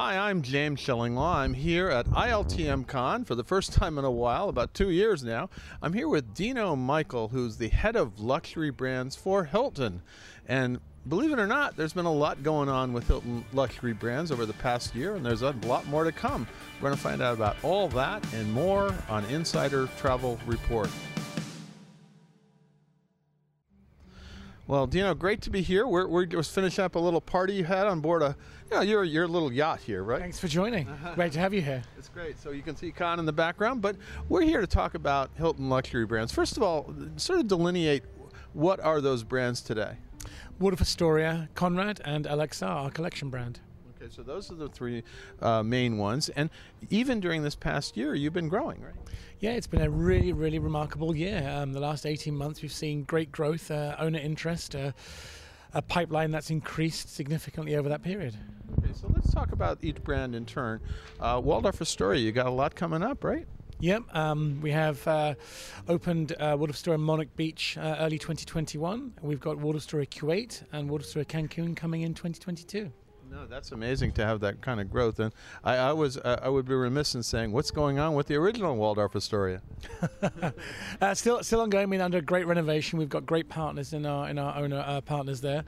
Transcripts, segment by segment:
Hi, I'm James Shillinglaw. I'm here at ILTM Cannes for the first time in a while, about two years now. I'm here with Dino Michael, who's the head of luxury brands for Hilton. And believe it or not, there's been a lot going on with Hilton luxury brands over the past year, and there's a lot more to come. We're going to find out about all that and more on Insider Travel Report. Well, Dino, great to be here. We're, we're just finishing up a little party you had on board a, you know, your, your little yacht here, right? Thanks for joining. Uh-huh. Great to have you here. It's great. So you can see Cannes in the background, but we're here to talk about Hilton luxury brands. First of all, sort of delineate what are those brands today? Waldorf Astoria, Conrad, and LXR, our collection brand. So those are the three uh, main ones. And even during this past year, you've been growing, right? Yeah, it's been a really, really remarkable year. Um, the last 18 months, we've seen great growth, uh, owner interest, uh, a pipeline that's increased significantly over that period. Okay, so let's talk about each brand in turn. Uh, Waldorf Astoria, you got a lot coming up, right? Yep, um, we have uh, opened uh, Waldorf Astoria Monarch Beach uh, early 2021. We've got Waldorf Astoria Kuwait and Waldorf Astoria Cancun coming in 2022. No, that's amazing to have that kind of growth. And I, I was, uh, I would be remiss in saying, what's going on with the original Waldorf Astoria? uh, still, still ongoing. I mean, under great renovation, we've got great partners in our in our owner uh, partners there.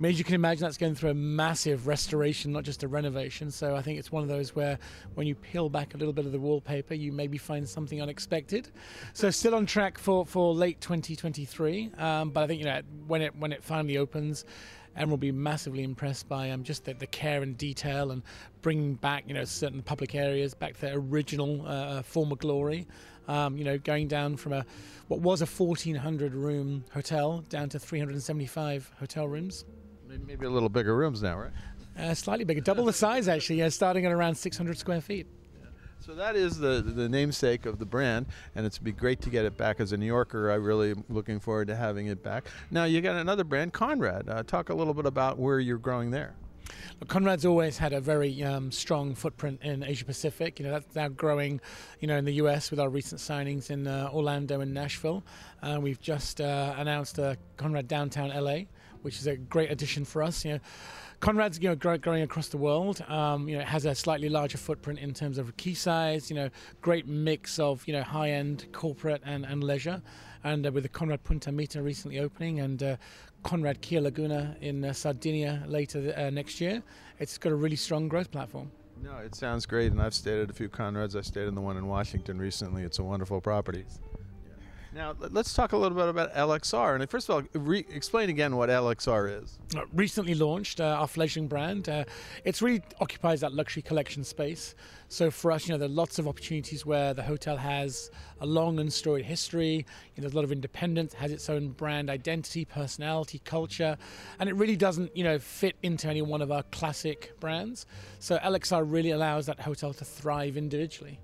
I mean, as you can imagine, that's going through a massive restoration, not just a renovation. So I think it's one of those where, when you peel back a little bit of the wallpaper, you maybe find something unexpected. So still on track for, for late 2023. Um, but I think you know when it when it finally opens and will be massively impressed by um, just the, the, care and detail and bringing back you know certain public areas back to their original uh, former glory. Um, you know, going down from a what was a 1,400 room hotel down to 375 hotel rooms. Maybe a little bigger rooms now, right? Uh, slightly bigger, double the size actually. Yeah, starting at around 600 square feet. So that is the the namesake of the brand, and it's be great to get it back. As a New Yorker, I really am looking forward to having it back. Now you got another brand, Conrad. Uh, talk a little bit about where you're growing there. Conrad's always had a very um, strong footprint in Asia Pacific. You know that's now growing, you know, in the US with our recent signings in uh, Orlando and Nashville. Uh, we've just uh, announced a Conrad downtown LA, which is a great addition for us. You know, Conrad's you know growing across the world. Um, you know, it has a slightly larger footprint in terms of key size. You know, great mix of you know high end corporate and, and leisure, and uh, with the Conrad Punta Mita recently opening and uh, Conrad Chia Laguna in uh, Sardinia later uh, next year, it's got a really strong growth platform. No, it sounds great, and I've stayed at a few Conrads. I stayed in the one in Washington recently. It's a wonderful property. Now, let's talk a little bit about LXR. And first of all, re- explain again what LXR is. Uh, recently launched, uh, our fledgling brand. Uh, really occupies that luxury collection space. So for us, you know, there are lots of opportunities where the hotel has a long and storied history. You know, there's a lot of independence, has its own brand identity, personality, culture, and it really doesn't, you know, fit into any one of our classic brands. So LXR really allows that hotel to thrive individually.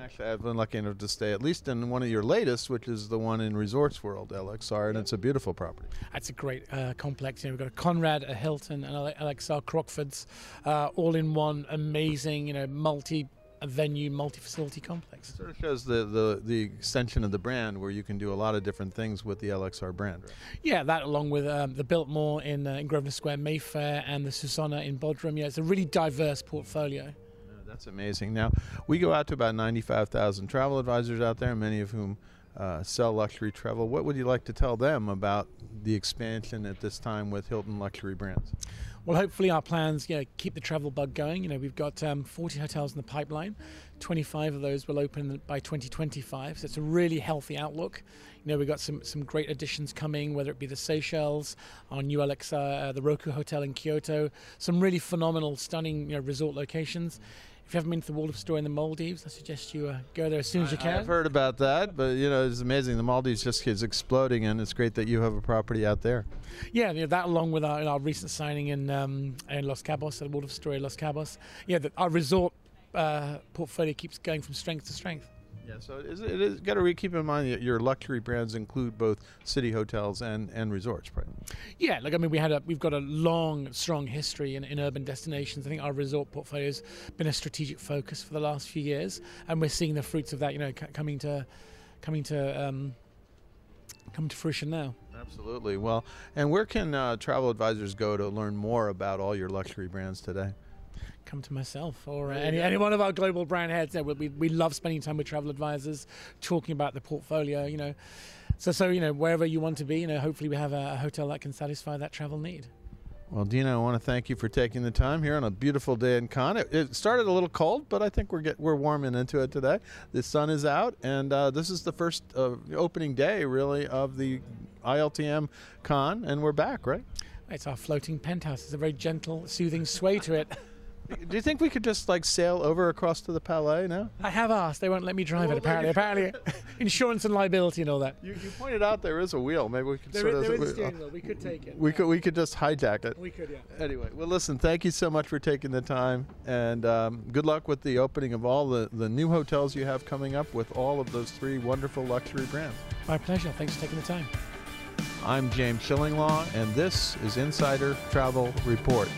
Yeah, actually, I've been lucky enough to stay at least in one of your latest, which is the one in Resorts World, LXR, and it's a beautiful property. That's a great uh, complex. You know, we've got a Conrad, a Hilton, and LXR Crockford's, uh, all in one amazing, you know, multi venue, multi-facility complex. It sort of shows the, the, the extension of the brand where you can do a lot of different things with the LXR brand, right? Yeah, that along with um, the Biltmore in, uh, in Grosvenor Square, Mayfair, and the Susona in Bodrum. Yeah, it's a really diverse portfolio. That's amazing. Now, we go out to about 95,000 travel advisors out there, many of whom uh, sell luxury travel. What would you like to tell them about the expansion at this time with Hilton Luxury Brands? Well, hopefully our plans you know, keep the travel bug going. You know, we've got um, 40 hotels in the pipeline. 25 of those will open by 2025, so it's a really healthy outlook. You know, we've got some, some great additions coming, whether it be the Seychelles, our new LXR, uh, the Roku Hotel in Kyoto, some really phenomenal, stunning you know, resort locations. If you haven't been to the Waldorf Astoria in the Maldives, I suggest you uh, go there as soon as you can. I've heard about that, but you know it's amazing. The Maldives just is exploding, and it's great that you have a property out there. Yeah, you know, that along with our, our recent signing in um, in Los Cabos, the Waldorf Astoria Los Cabos. Yeah, the, our resort uh, portfolio keeps going from strength to strength. Yeah, so it is, it is got to keep in mind that your luxury brands include both city hotels and, and resorts, right? Yeah, like I mean, we had a we've got a long, strong history in, in urban destinations. I think our resort portfolio has been a strategic focus for the last few years, and we're seeing the fruits of that. You know, c- coming to coming to um, coming to fruition now. Absolutely. Well, and where can uh, travel advisors go to learn more about all your luxury brands today? Come to myself or uh, any, any one of our global brand heads. Yeah, we, we love spending time with travel advisors, talking about the portfolio, you know. So, so you know, wherever you want to be, you know, hopefully we have a, a hotel that can satisfy that travel need. Well, Dino, I want to thank you for taking the time here on a beautiful day in Cannes. It, it started a little cold, but I think we're get, we're warming into it today. The sun is out, and uh, this is the first uh, opening day, really, of the ILTM Cannes, and we're back, right? It's our floating penthouse. It's a very gentle, soothing sway to it. Do you think we could just like sail over across to the Palais now? I have asked. They won't let me drive it. Apparently, apparently, insurance and liability and all that. You, you, pointed out there is a wheel. Maybe we could there sort is, of. There is a steering wheel. We could take it. We could. We could just hijack it. We could. Yeah. Anyway, well, listen. Thank you so much for taking the time, and um, good luck with the opening of all the the new hotels you have coming up with all of those three wonderful luxury brands. My pleasure. Thanks for taking the time. I'm James Shillinglaw, and this is Insider Travel Report.